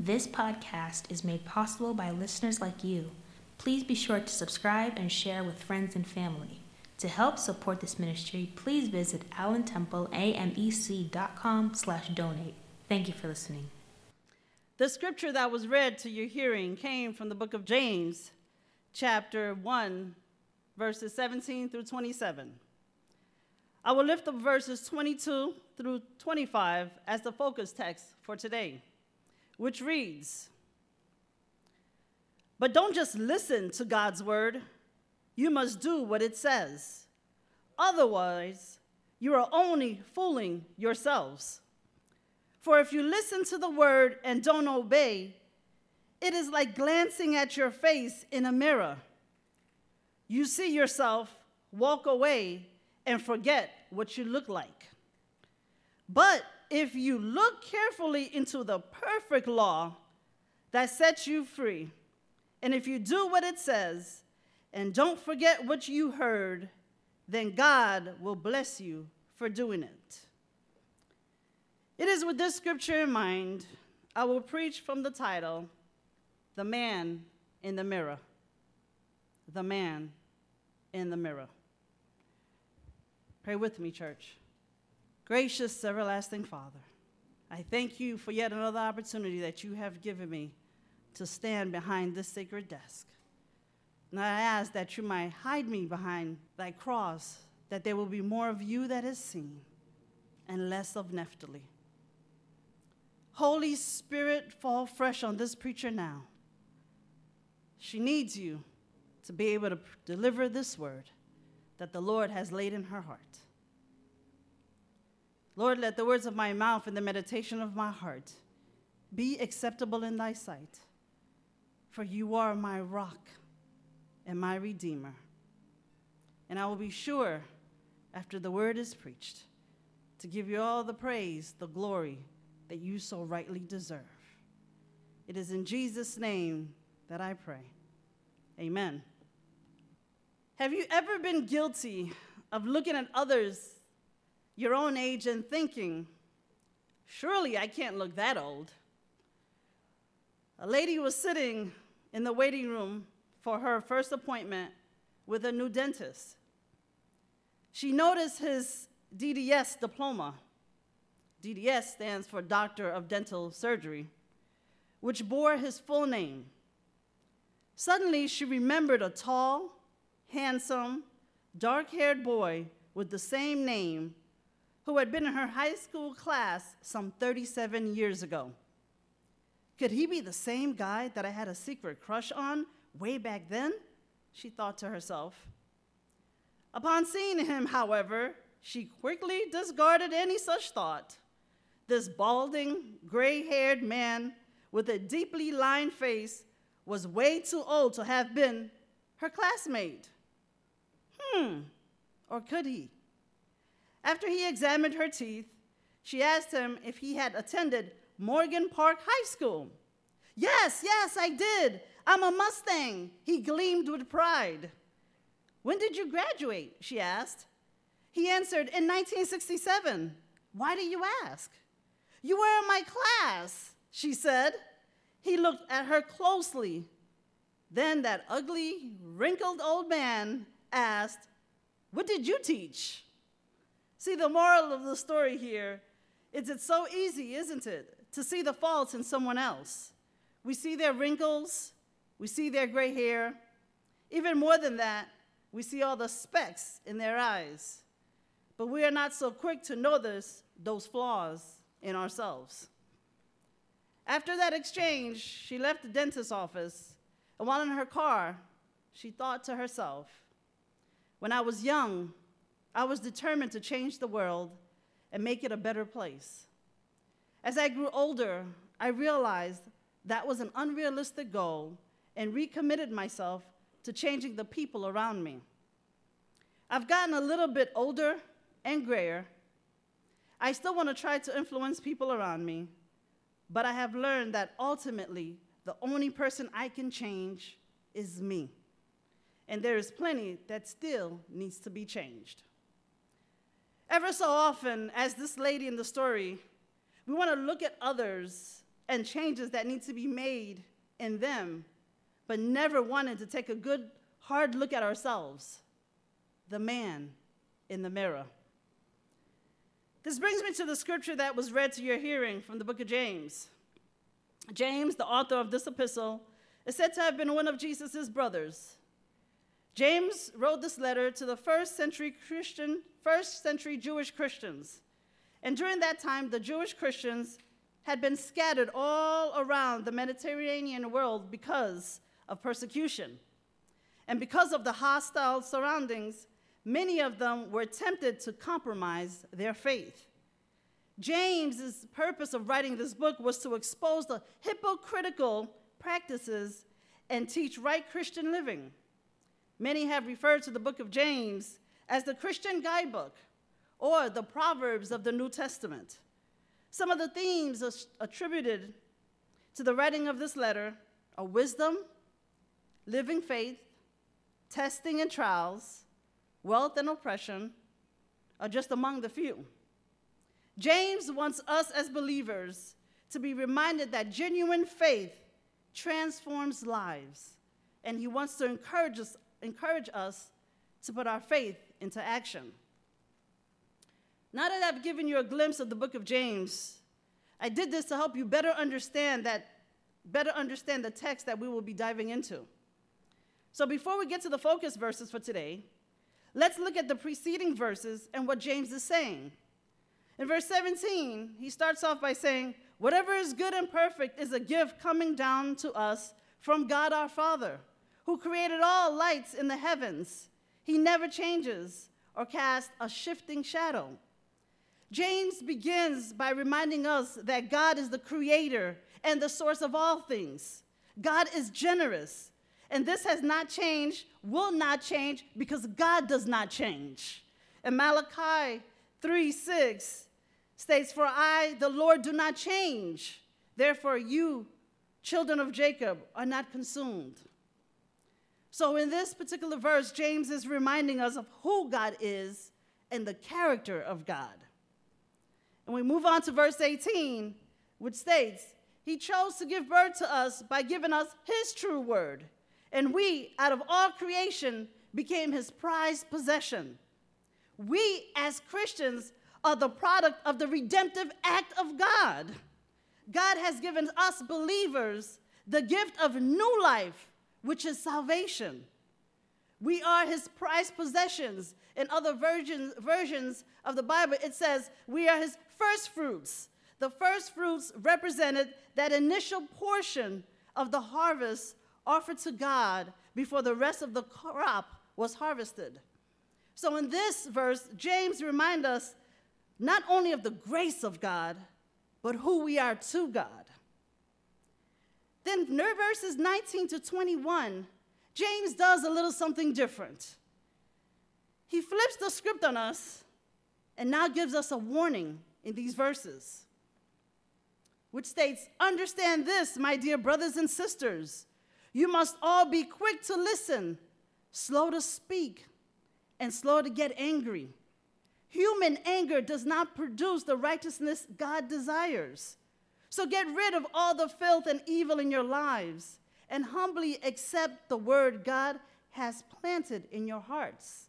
This podcast is made possible by listeners like you. Please be sure to subscribe and share with friends and family. To help support this ministry, please visit allentempleamec.com slash donate. Thank you for listening. The scripture that was read to your hearing came from the book of James, chapter 1, verses 17 through 27. I will lift up verses 22 through 25 as the focus text for today, which reads But don't just listen to God's word, you must do what it says. Otherwise, you are only fooling yourselves. For if you listen to the word and don't obey, it is like glancing at your face in a mirror. You see yourself, walk away, and forget what you look like. But if you look carefully into the perfect law that sets you free, and if you do what it says, and don't forget what you heard, then God will bless you for doing it. It is with this scripture in mind, I will preach from the title, The Man in the Mirror. The Man in the Mirror. Pray with me, church. Gracious, everlasting Father, I thank you for yet another opportunity that you have given me to stand behind this sacred desk. And I ask that you might hide me behind thy cross, that there will be more of you that is seen and less of Naphtali. Holy Spirit, fall fresh on this preacher now. She needs you to be able to deliver this word that the Lord has laid in her heart. Lord, let the words of my mouth and the meditation of my heart be acceptable in thy sight, for you are my rock and my redeemer. And I will be sure, after the word is preached, to give you all the praise, the glory that you so rightly deserve. It is in Jesus' name that I pray. Amen. Have you ever been guilty of looking at others your own age and thinking, surely I can't look that old? A lady was sitting in the waiting room for her first appointment with a new dentist. She noticed his DDS diploma. DDS stands for Doctor of Dental Surgery, which bore his full name. Suddenly, she remembered a tall, handsome, dark haired boy with the same name who had been in her high school class some 37 years ago. Could he be the same guy that I had a secret crush on way back then? She thought to herself. Upon seeing him, however, she quickly discarded any such thought. This balding, gray haired man with a deeply lined face was way too old to have been her classmate. Hmm, or could he? After he examined her teeth, she asked him if he had attended Morgan Park High School. Yes, yes, I did. I'm a Mustang. He gleamed with pride. When did you graduate? She asked. He answered, In 1967. Why do you ask? You were in my class, she said. He looked at her closely. Then that ugly, wrinkled old man asked, What did you teach? See, the moral of the story here is it's so easy, isn't it, to see the faults in someone else. We see their wrinkles, we see their gray hair. Even more than that, we see all the specks in their eyes. But we are not so quick to notice those flaws in ourselves. After that exchange, she left the dentist's office, and while in her car, she thought to herself, When I was young, I was determined to change the world and make it a better place. As I grew older, I realized that was an unrealistic goal and recommitted myself to changing the people around me. I've gotten a little bit older and grayer. I still want to try to influence people around me, but I have learned that ultimately, the only person I can change is me. And there is plenty that still needs to be changed. Ever so often, as this lady in the story, we want to look at others and changes that need to be made in them, but never wanted to take a good, hard look at ourselves, the man in the mirror. This brings me to the scripture that was read to your hearing from the book of James. James, the author of this epistle, is said to have been one of Jesus' brothers. James wrote this letter to the first century Christian, first century Jewish Christians. And during that time, the Jewish Christians had been scattered all around the Mediterranean world because of persecution. And because of the hostile surroundings, many of them were tempted to compromise their faith. James's purpose of writing this book was to expose the hypocritical practices and teach right Christian living. Many have referred to the book of James as the Christian guidebook or the Proverbs of the New Testament. Some of the themes attributed to the writing of this letter are wisdom, living faith, testing and trials, wealth and oppression, are just among the few. James wants us as believers to be reminded that genuine faith transforms lives, and he wants to encourage us, encourage us to put our faith into action. Now that I've given you a glimpse of the book of James, I did this to help you better understand that better understand the text that we will be diving into. So before we get to the focus verses for today, let's look at the preceding verses and what James is saying. In verse 17, he starts off by saying, Whatever is good and perfect is a gift coming down to us from God our Father, who created all lights in the heavens. He never changes or casts a shifting shadow. James begins by reminding us that God is the creator and the source of all things. God is generous, and this has not changed, will not change, because God does not change. And Malachi 3 6 states, For I, the Lord, do not change. Therefore, you, children of Jacob, are not consumed. So, in this particular verse, James is reminding us of who God is and the character of God. And we move on to verse 18, which states, He chose to give birth to us by giving us His true word. And we, out of all creation, became His prized possession. We, as Christians, are the product of the redemptive act of God. God has given us believers the gift of new life, which is salvation. We are his prized possessions. In other versions, versions of the Bible, it says we are his first fruits. The first fruits represented that initial portion of the harvest offered to God before the rest of the crop was harvested. So in this verse, James reminds us not only of the grace of God, but who we are to God. Then verses 19 to 21, James does a little something different. He flips the script on us and now gives us a warning in these verses, which states Understand this, my dear brothers and sisters. You must all be quick to listen, slow to speak, and slow to get angry. Human anger does not produce the righteousness God desires. So get rid of all the filth and evil in your lives and humbly accept the word God has planted in your hearts,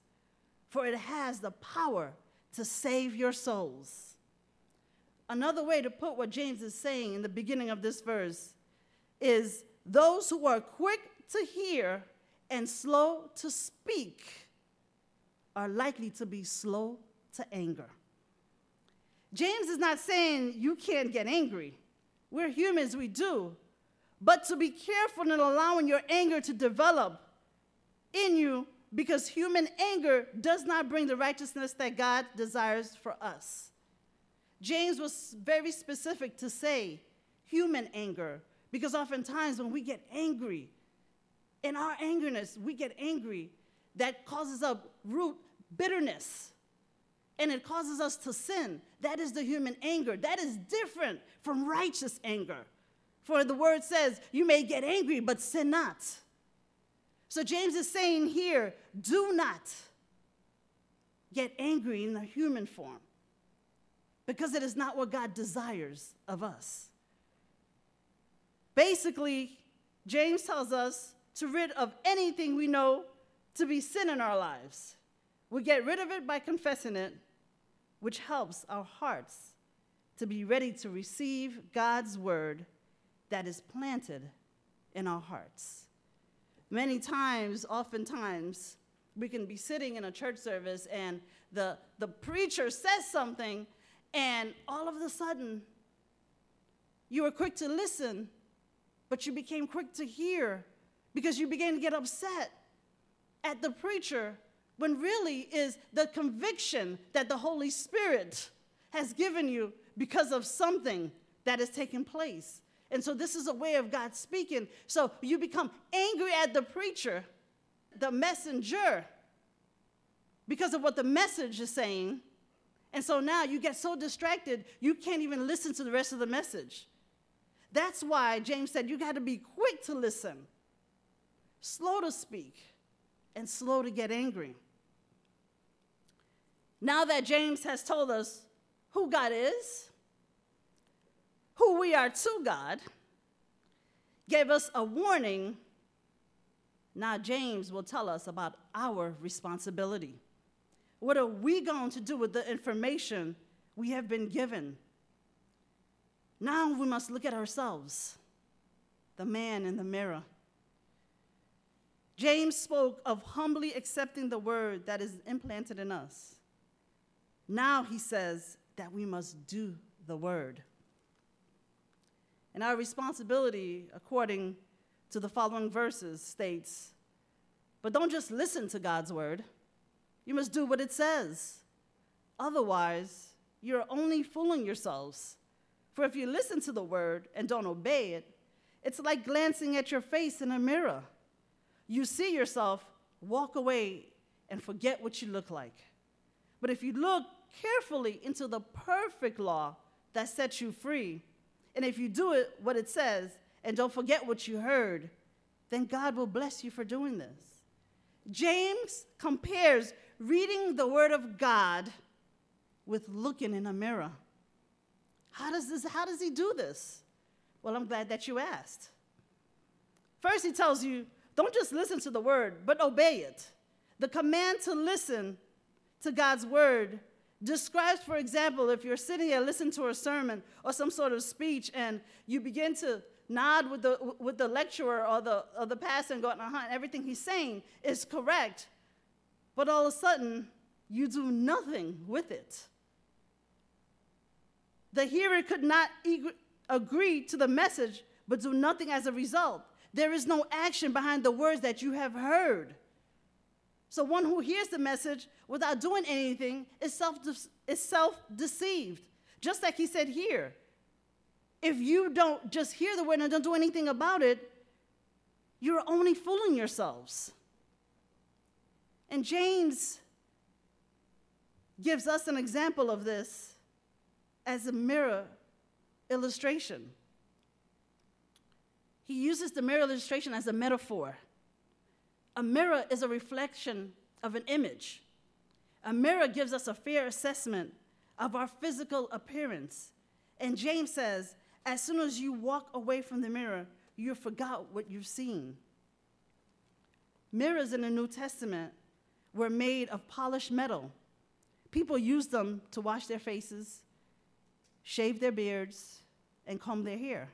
for it has the power to save your souls. Another way to put what James is saying in the beginning of this verse is those who are quick to hear and slow to speak are likely to be slow to anger. James is not saying you can't get angry. We're humans, we do. But to be careful in allowing your anger to develop in you because human anger does not bring the righteousness that God desires for us. James was very specific to say human anger because oftentimes when we get angry, in our angerness, we get angry, that causes up root bitterness and it causes us to sin. That is the human anger. That is different from righteous anger. For the word says, You may get angry, but sin not. So James is saying here, do not get angry in the human form because it is not what God desires of us. Basically, James tells us to rid of anything we know to be sin in our lives. We get rid of it by confessing it, which helps our hearts to be ready to receive God's word that is planted in our hearts. Many times, oftentimes, we can be sitting in a church service and the, the preacher says something, and all of a sudden, you were quick to listen, but you became quick to hear because you began to get upset at the preacher when really is the conviction that the Holy Spirit has given you because of something that has taken place. And so this is a way of God speaking. So you become angry at the preacher, the messenger, because of what the message is saying. And so now you get so distracted, you can't even listen to the rest of the message. That's why James said you got to be quick to listen, slow to speak, and slow to get angry. Now that James has told us who God is, who we are to God, gave us a warning, now James will tell us about our responsibility. What are we going to do with the information we have been given? Now we must look at ourselves, the man in the mirror. James spoke of humbly accepting the word that is implanted in us. Now he says that we must do the word. And our responsibility, according to the following verses, states But don't just listen to God's word, you must do what it says. Otherwise, you're only fooling yourselves. For if you listen to the word and don't obey it, it's like glancing at your face in a mirror. You see yourself, walk away, and forget what you look like. But if you look carefully into the perfect law that sets you free, and if you do it what it says and don't forget what you heard, then God will bless you for doing this. James compares reading the Word of God with looking in a mirror. How does, this, how does he do this? Well, I'm glad that you asked. First, he tells you don't just listen to the Word, but obey it. The command to listen to God's Word describes, for example, if you're sitting here listening to a sermon or some sort of speech and you begin to nod with the, with the lecturer or the, or the pastor and go, uh-huh, everything he's saying is correct, but all of a sudden you do nothing with it. The hearer could not agree to the message, but do nothing as a result. There is no action behind the words that you have heard. So one who hears the message without doing anything is self is self-deceived. Just like he said here. If you don't just hear the word and don't do anything about it, you're only fooling yourselves. And James gives us an example of this as a mirror illustration. He uses the mirror illustration as a metaphor. A mirror is a reflection of an image. A mirror gives us a fair assessment of our physical appearance. And James says, as soon as you walk away from the mirror, you forgot what you've seen. Mirrors in the New Testament were made of polished metal. People used them to wash their faces, shave their beards, and comb their hair.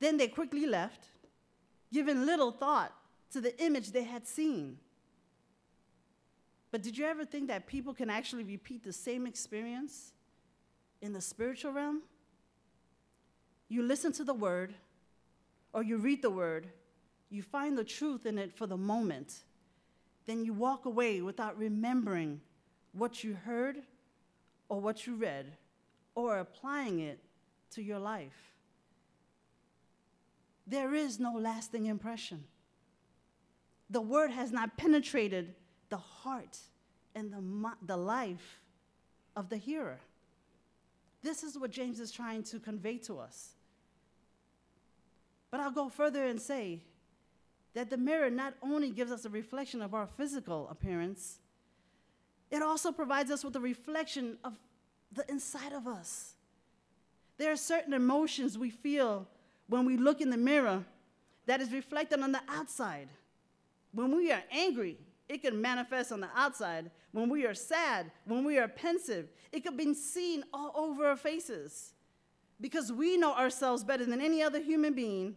Then they quickly left, giving little thought to the image they had seen. But did you ever think that people can actually repeat the same experience in the spiritual realm? You listen to the word, or you read the word, you find the truth in it for the moment, then you walk away without remembering what you heard or what you read or applying it to your life. There is no lasting impression. The word has not penetrated the heart and the, the life of the hearer. This is what James is trying to convey to us. But I'll go further and say that the mirror not only gives us a reflection of our physical appearance, it also provides us with a reflection of the inside of us. There are certain emotions we feel when we look in the mirror that is reflected on the outside. When we are angry, it can manifest on the outside. When we are sad, when we are pensive, it could be seen all over our faces. Because we know ourselves better than any other human being,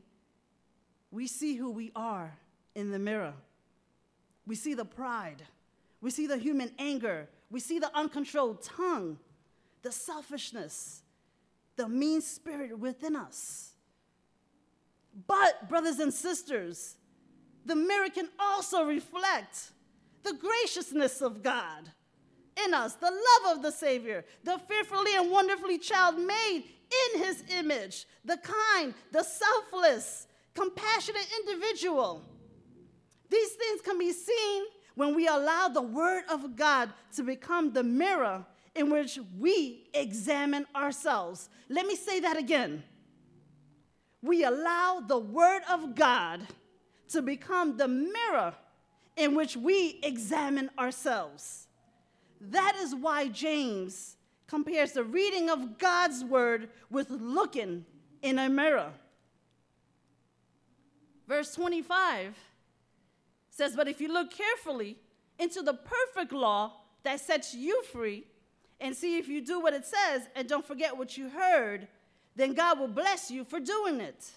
we see who we are in the mirror. We see the pride, we see the human anger, we see the uncontrolled tongue, the selfishness, the mean spirit within us. But, brothers and sisters, the mirror can also reflect the graciousness of God in us, the love of the Savior, the fearfully and wonderfully child made in his image, the kind, the selfless, compassionate individual. These things can be seen when we allow the Word of God to become the mirror in which we examine ourselves. Let me say that again. We allow the Word of God to become the mirror in which we examine ourselves. That is why James compares the reading of God's Word with looking in a mirror. Verse 25 says, But if you look carefully into the perfect law that sets you free, and see if you do what it says and don't forget what you heard, then God will bless you for doing it.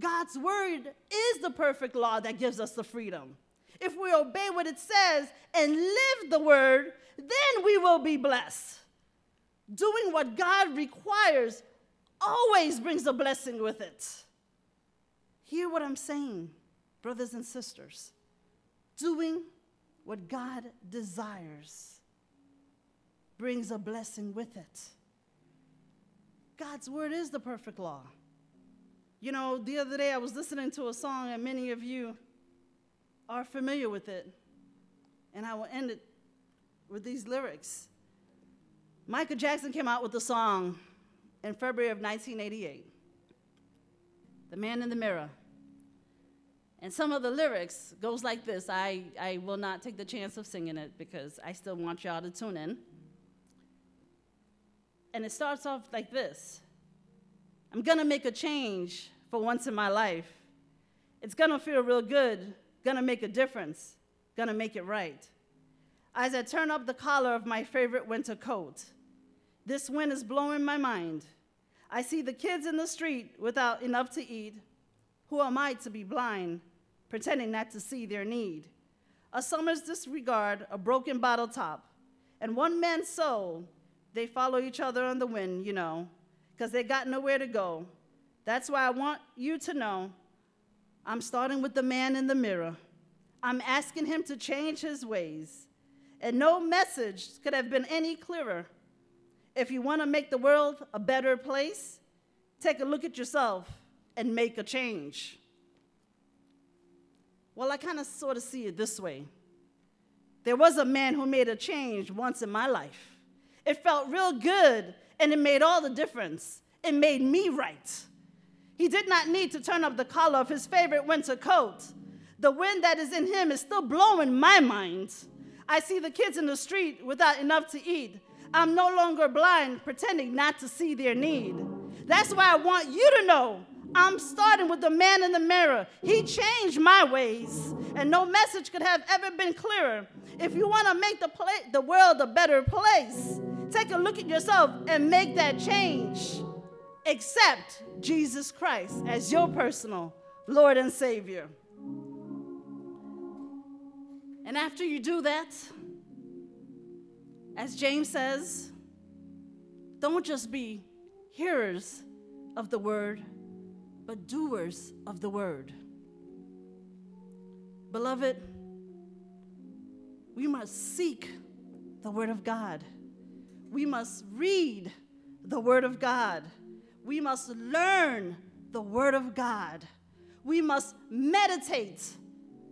God's word is the perfect law that gives us the freedom. If we obey what it says and live the word, then we will be blessed. Doing what God requires always brings a blessing with it. Hear what I'm saying, brothers and sisters. Doing what God desires brings a blessing with it. God's word is the perfect law. You know, the other day I was listening to a song, and many of you are familiar with it. And I will end it with these lyrics. Michael Jackson came out with a song in February of 1988 The Man in the Mirror. And some of the lyrics goes like this. I, I will not take the chance of singing it because I still want y'all to tune in. And it starts off like this I'm gonna make a change for once in my life. It's gonna feel real good, gonna make a difference, gonna make it right. As I turn up the collar of my favorite winter coat, this wind is blowing my mind. I see the kids in the street without enough to eat. Who am I to be blind, pretending not to see their need? A summer's disregard, a broken bottle top, and one man's soul they follow each other on the wind, you know, because they got nowhere to go. That's why I want you to know I'm starting with the man in the mirror. I'm asking him to change his ways. And no message could have been any clearer. If you want to make the world a better place, take a look at yourself and make a change. Well, I kind of sort of see it this way. There was a man who made a change once in my life. It felt real good, and it made all the difference. It made me right. He did not need to turn up the collar of his favorite winter coat. The wind that is in him is still blowing my mind. I see the kids in the street without enough to eat. I'm no longer blind, pretending not to see their need. That's why I want you to know I'm starting with the man in the mirror. He changed my ways, and no message could have ever been clearer. If you want to make the, pla- the world a better place, take a look at yourself and make that change. Accept Jesus Christ as your personal Lord and Savior. And after you do that, as James says, don't just be hearers of the word but doers of the word. Beloved, we must seek the word of God. We must read the word of God. We must learn the word of God. We must meditate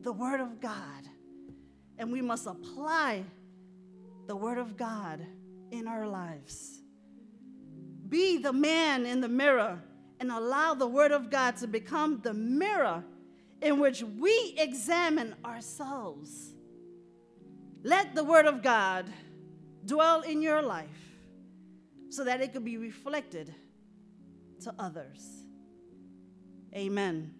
the word of God. And we must apply the word of God in our lives. Be the man in the mirror and allow the Word of God to become the mirror in which we examine ourselves. Let the Word of God dwell in your life so that it could be reflected to others. Amen.